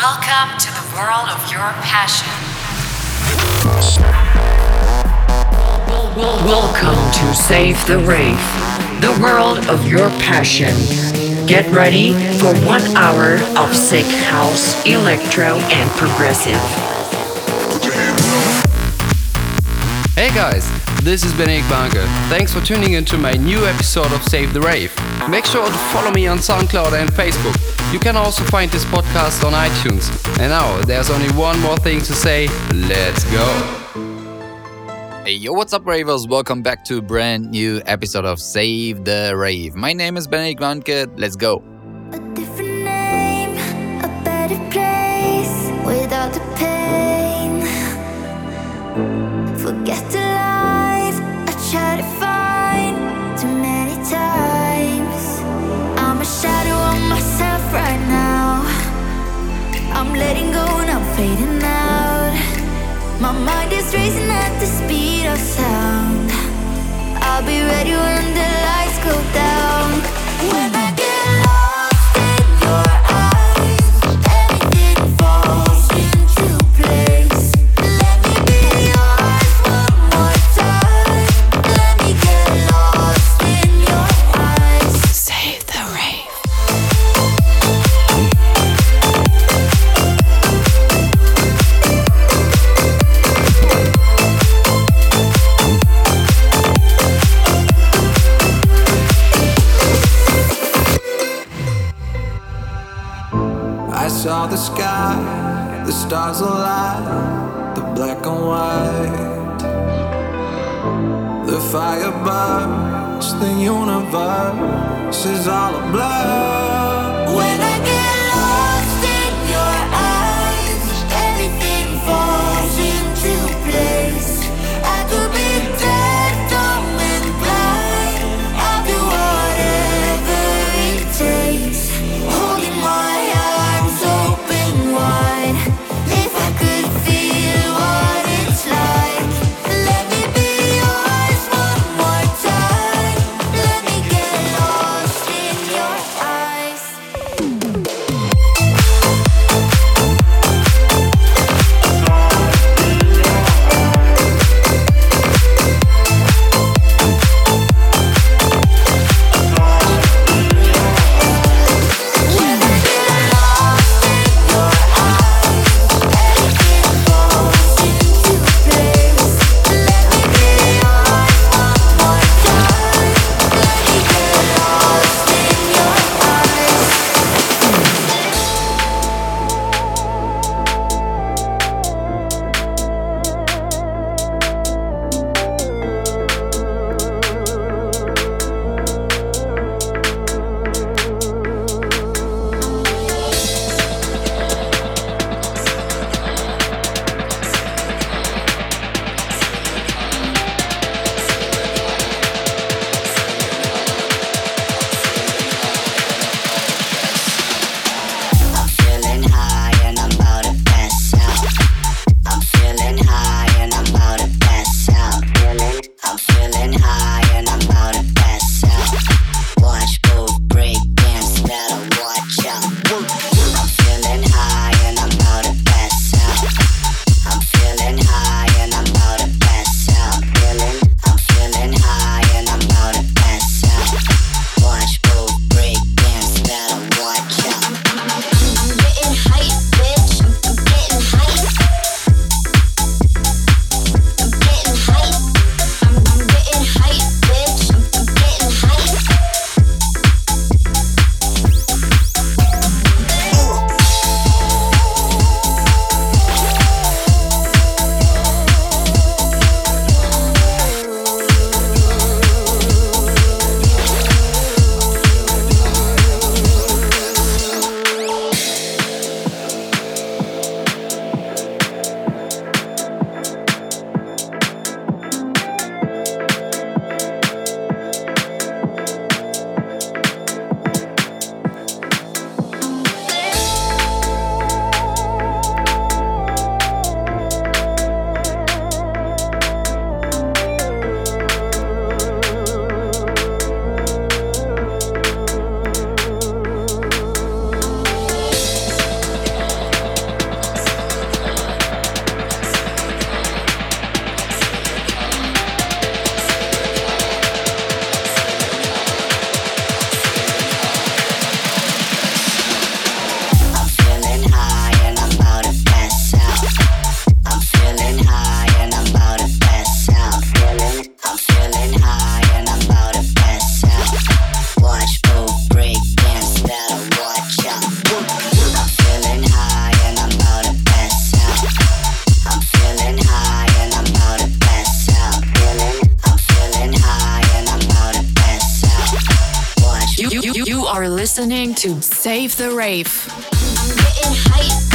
Welcome to the world of your passion. Welcome to Save the Rave, the world of your passion. Get ready for one hour of sick house, electro, and progressive. Hey guys, this is Benedict Banke. Thanks for tuning into my new episode of Save the Rave. Make sure to follow me on SoundCloud and Facebook. You can also find this podcast on iTunes. And now, there's only one more thing to say let's go. Hey, yo, what's up, ravers? Welcome back to a brand new episode of Save the Rave. My name is Benedict Wanke. Let's go. A letting go and I'm fading out. My mind is racing at the speed of sound. I'll be ready when the lights go down. The sky, the stars alight, the black and white. The fire burns, the universe is all ablaze. When I get listening to Save the Rave.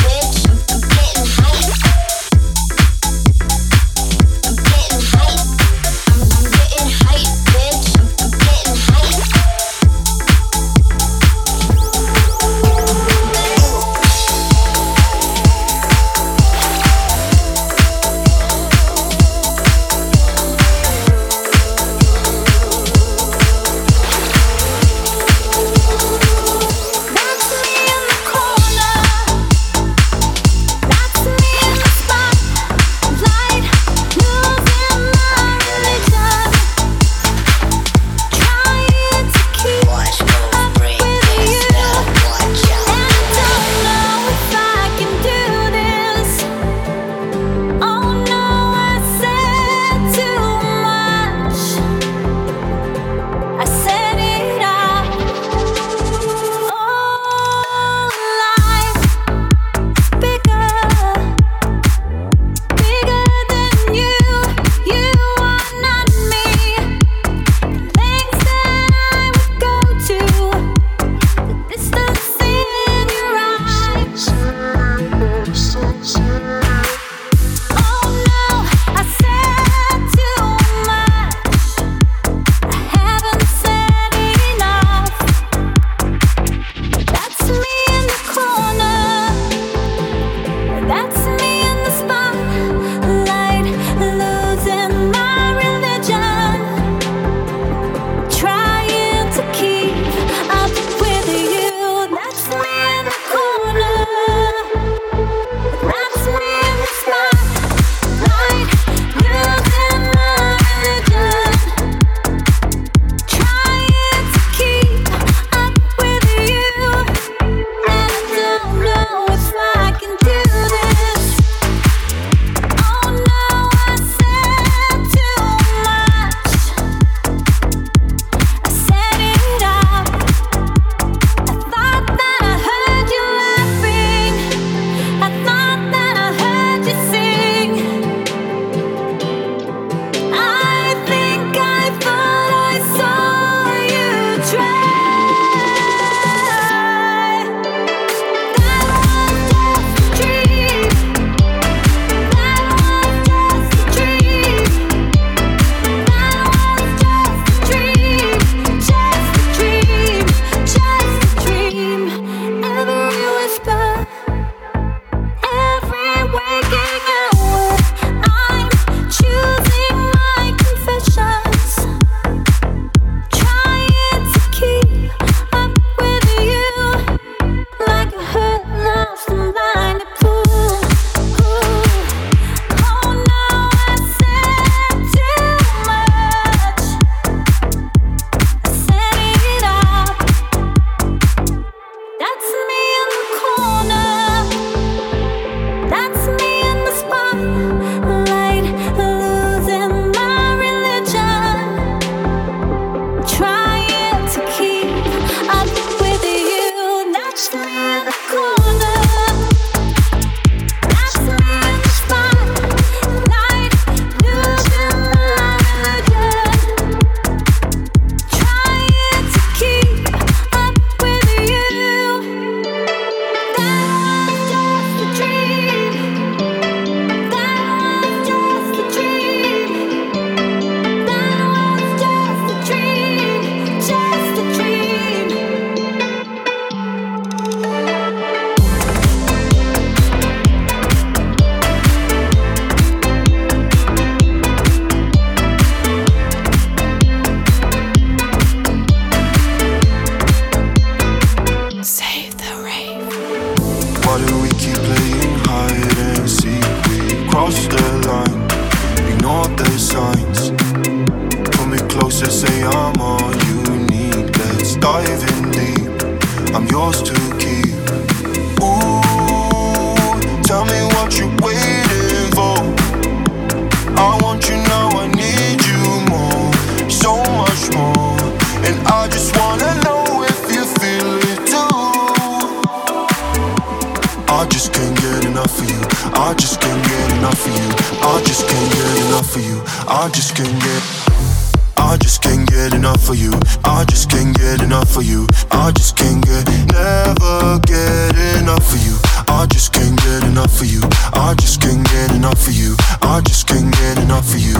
Just can't get enough of you. I just can't get enough of you. I just can't get enough of you.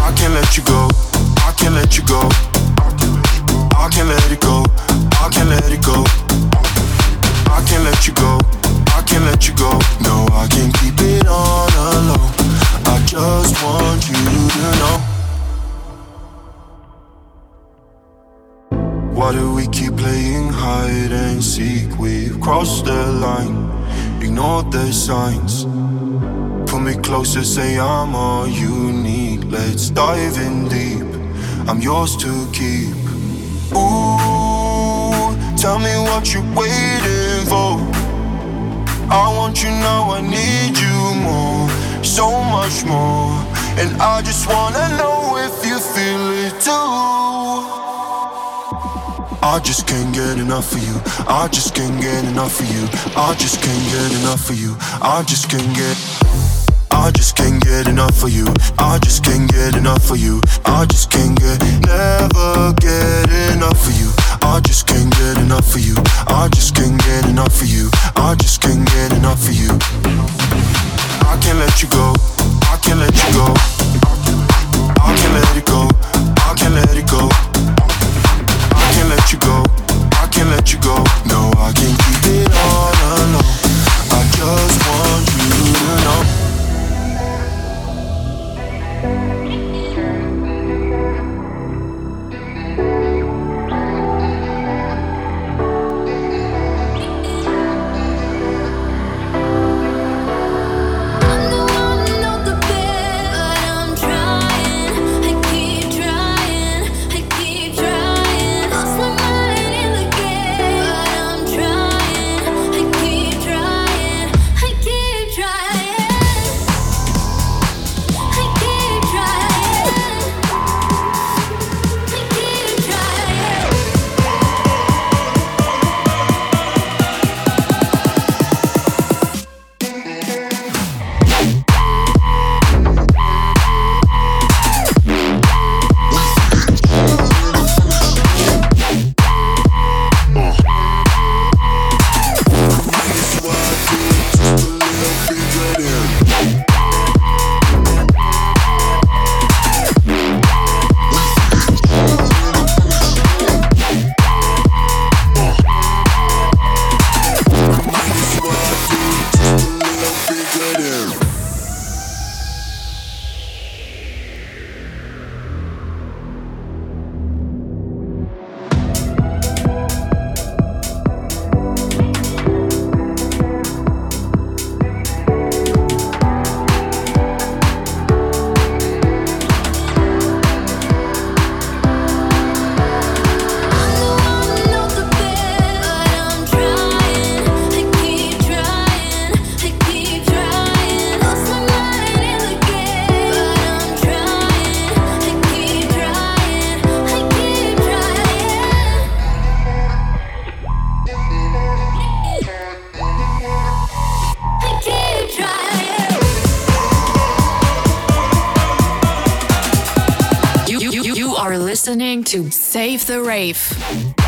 I can't let you go. I can't let you go. I can't let it go. I can't let it go. I can't let you go. I can't let you go. No, I can't keep it on alone. I just want you to know. Keep playing hide and seek? We've crossed the line, ignored the signs. Pull me closer, say I'm all you need. Let's dive in deep. I'm yours to keep. Ooh, tell me what you're waiting for. I want you now, I need you more, so much more. And I just wanna know if you feel it too. I just can't get enough of you. I just can't get enough of you. I just can't get enough of you. I just can't get. I just can't get enough of you. I just can't get enough of you. I just can't get, never get enough of you. I just can't get enough of you. I just can't get enough of you. I just can't get enough of you. I can't let you go. I can't let you go. I can't let it go. I can't let it go. Let you go. I can't let you go. No, I can't keep it all alone. I just listening to Save the Rave.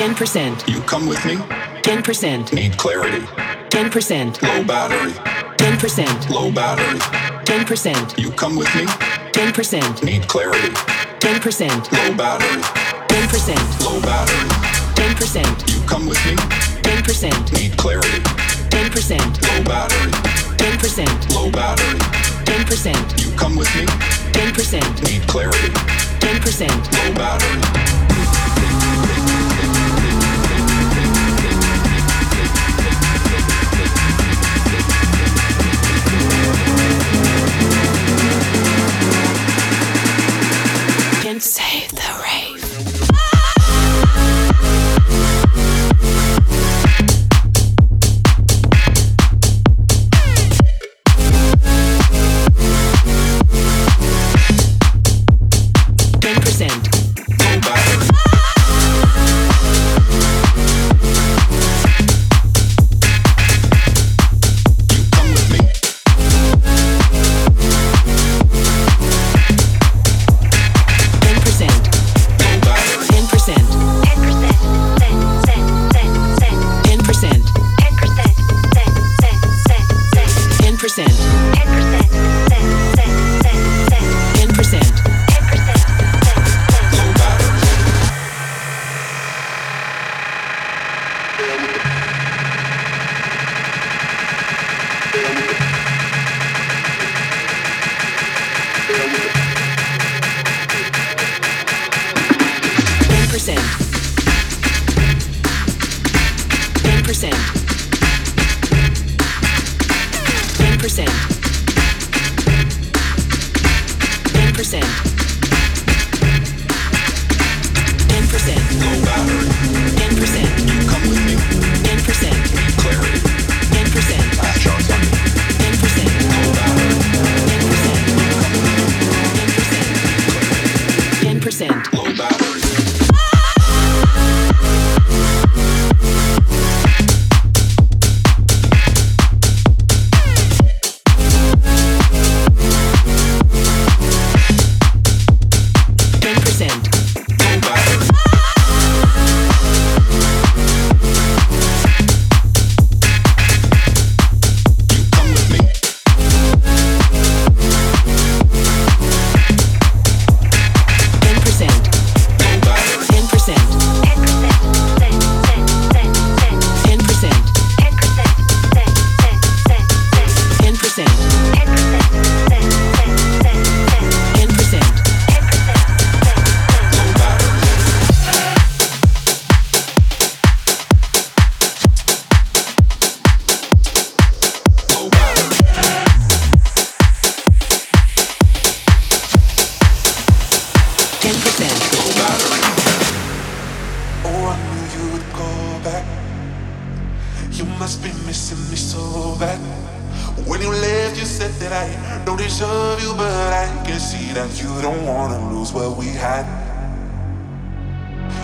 10%. You come with me? 10%. Need clarity? 10%. Low battery? 10%. Low battery? 10%. You come with me? 10%. Need clarity? 10%. Low battery? 10%. Low battery? 10%. You come with me? 10%. Need clarity? 10%. Low battery? 10%. Low battery? 10%. You come with me? 10%. Need clarity? 10%. Low battery? don't wanna lose what we had.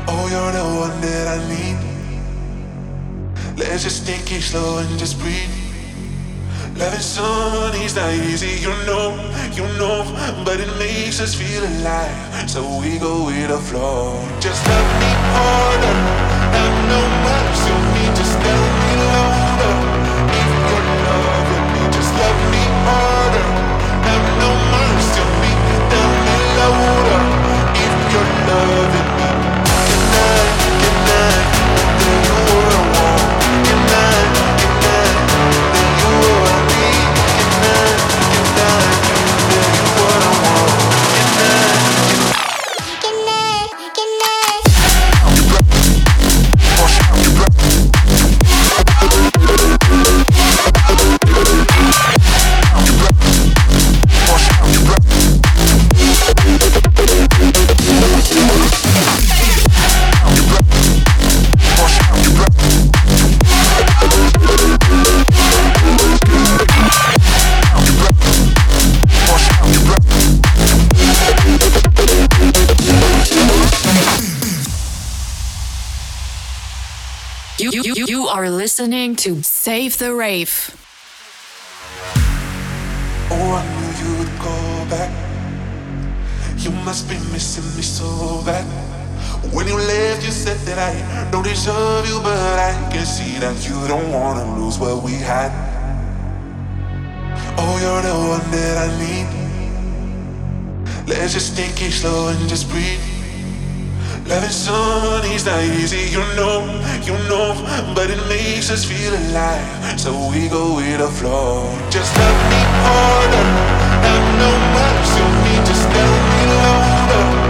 Oh, you're the one that I need. Let's just take it slow and just breathe. Loving somebody's not easy, you know, you know, but it makes us feel alive, so we go with the flow. Just love me harder, not no matter. Listening to Save the Rave. Oh, I knew you'd call back. You must be missing me so bad. When you left, you said that I don't deserve you, but I can see that you don't wanna lose what we had. Oh, you're the one that I need. Let's just take it slow and just breathe. Loving someone is not easy, you know, you know, but it makes us feel alive. So we go with the flow. Just love me harder, have no mercy on me, just tell me louder.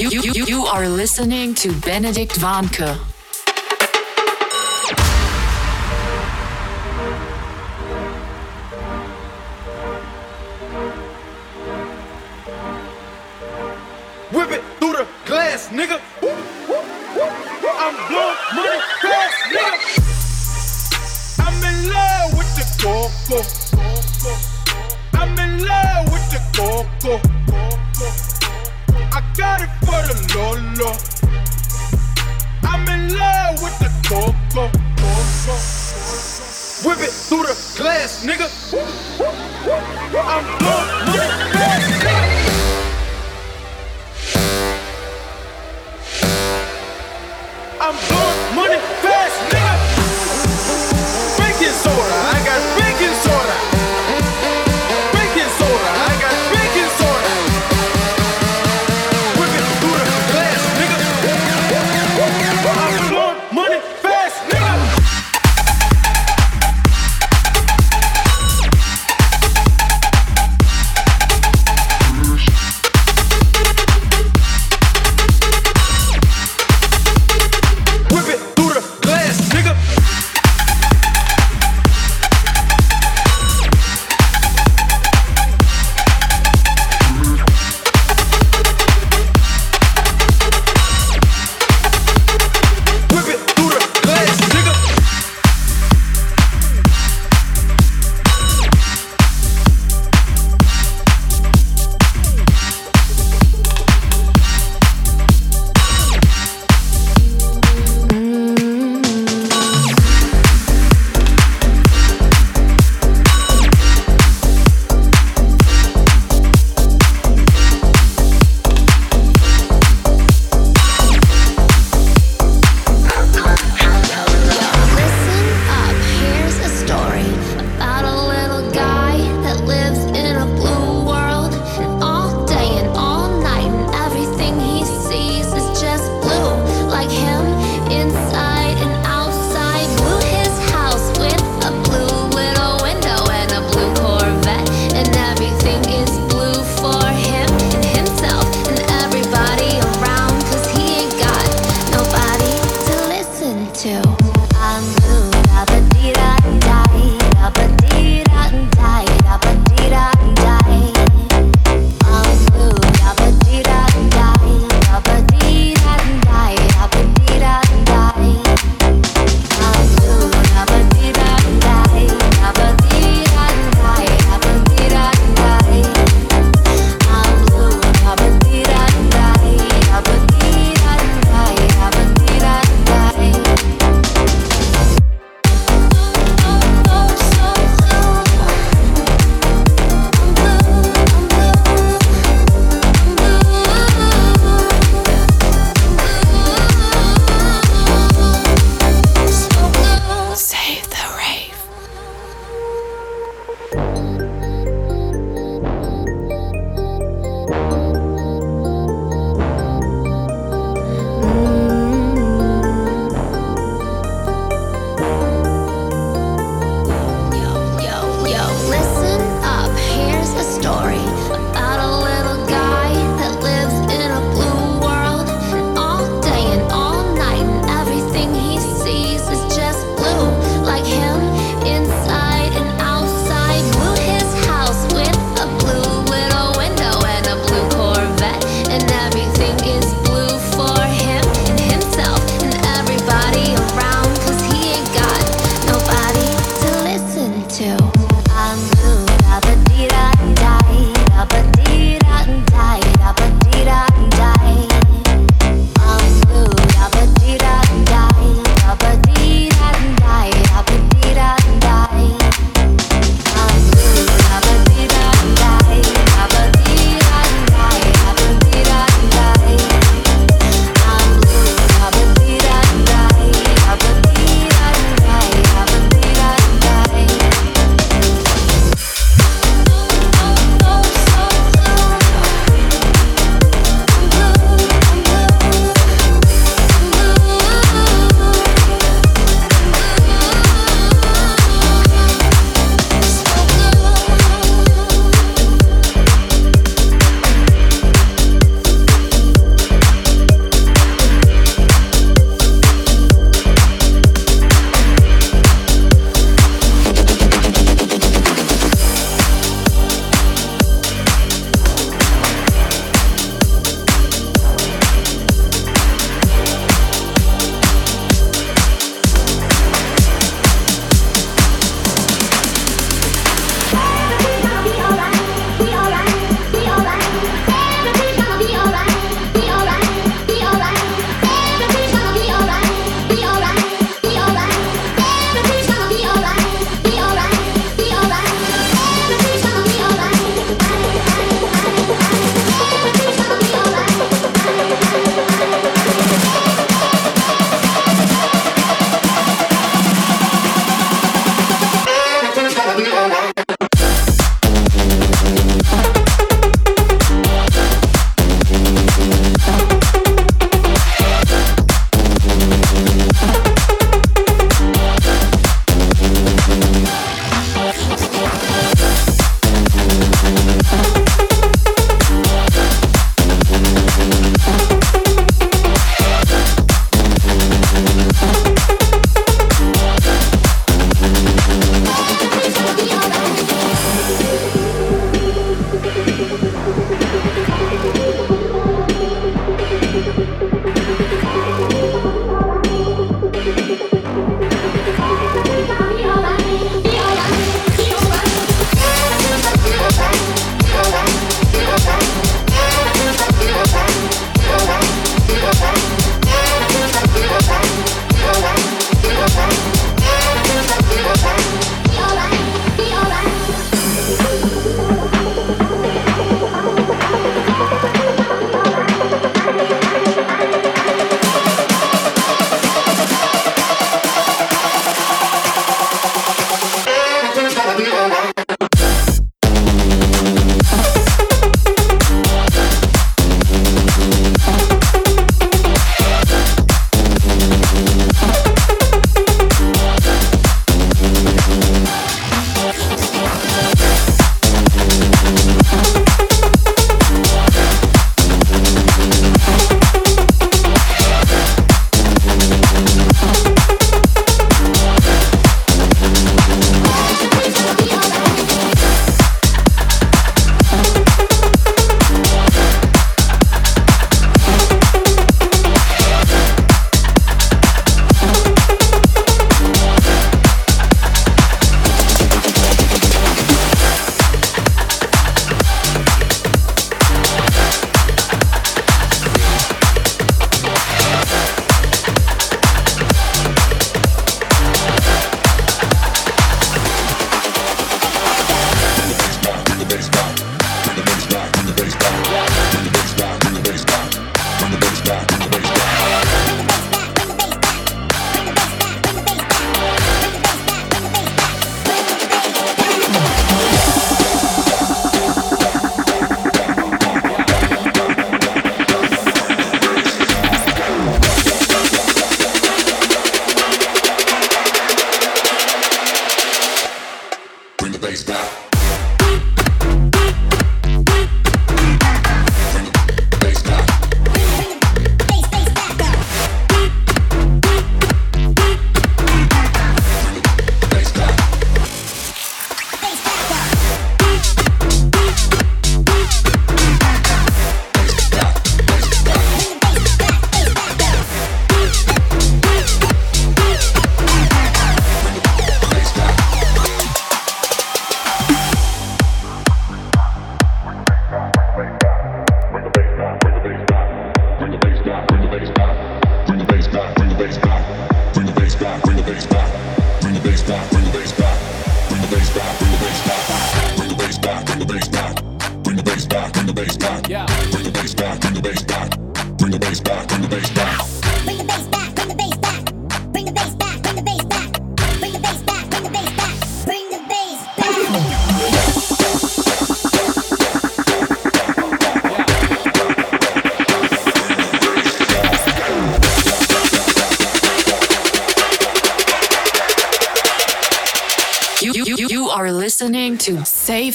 You, you, you, are listening to Benedict Vanke.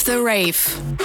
the rave.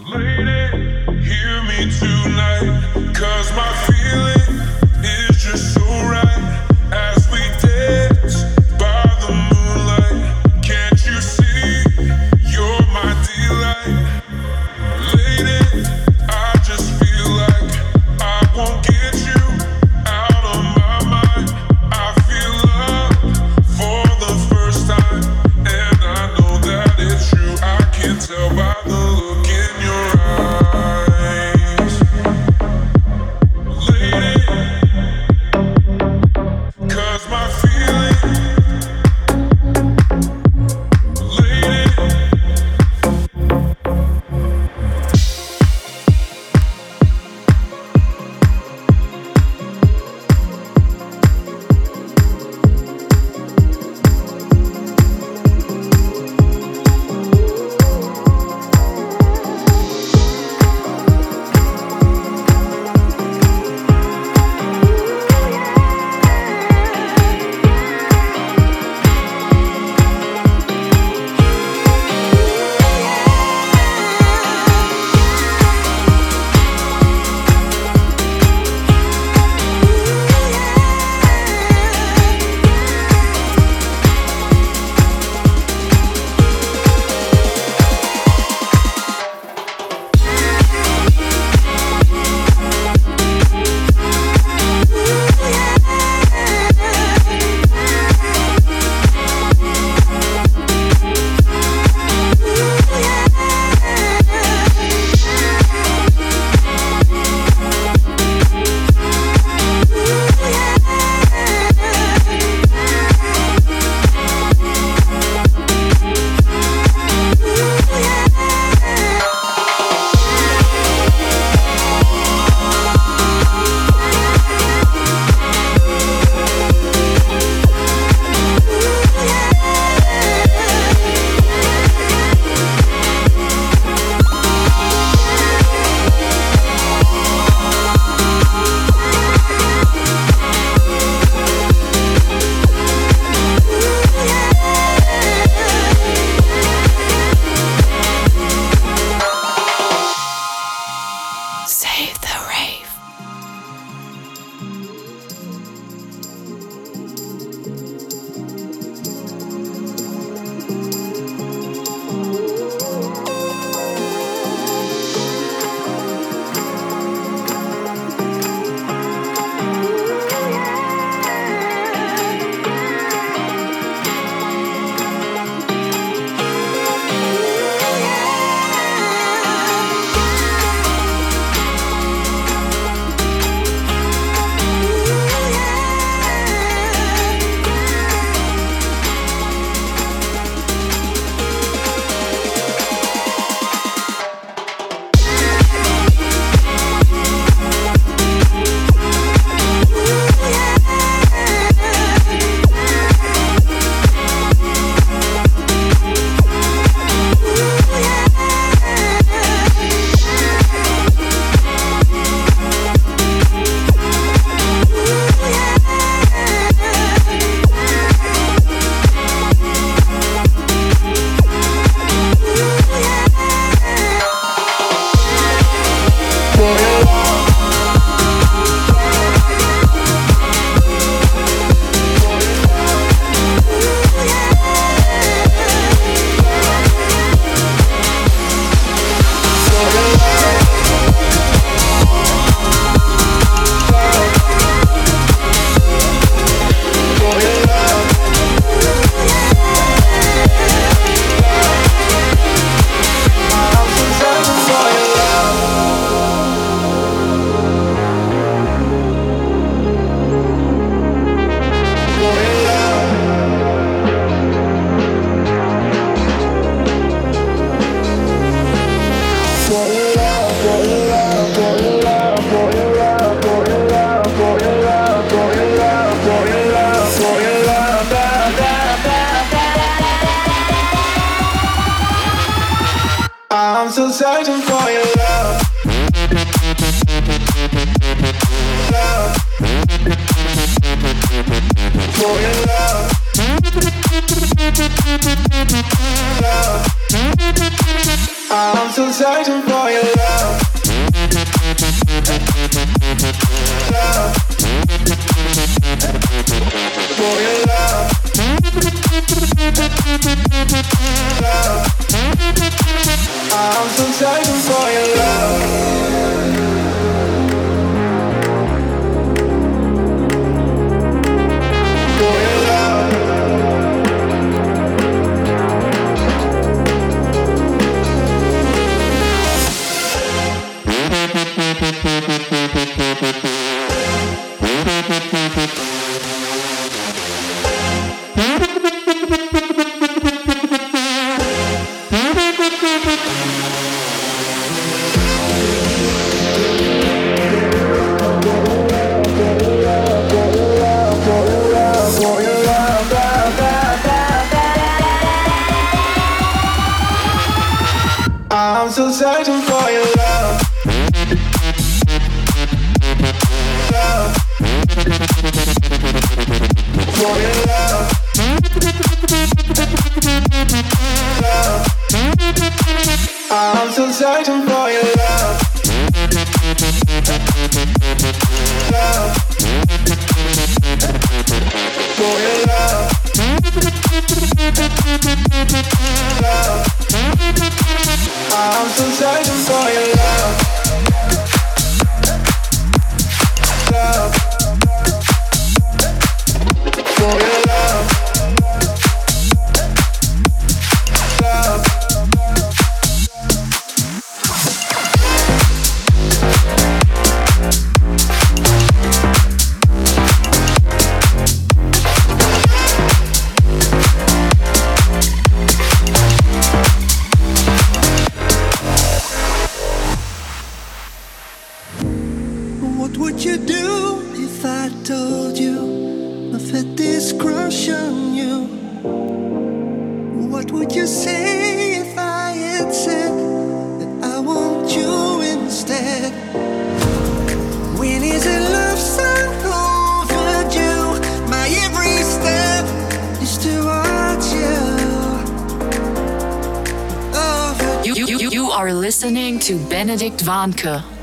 to Benedict Vanke.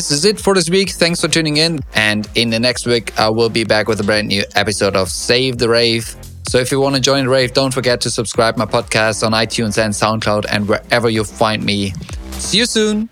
This is it for this week. Thanks for tuning in. And in the next week, I will be back with a brand new episode of Save the Rave. So if you want to join the rave, don't forget to subscribe my podcast on iTunes and SoundCloud and wherever you find me. See you soon.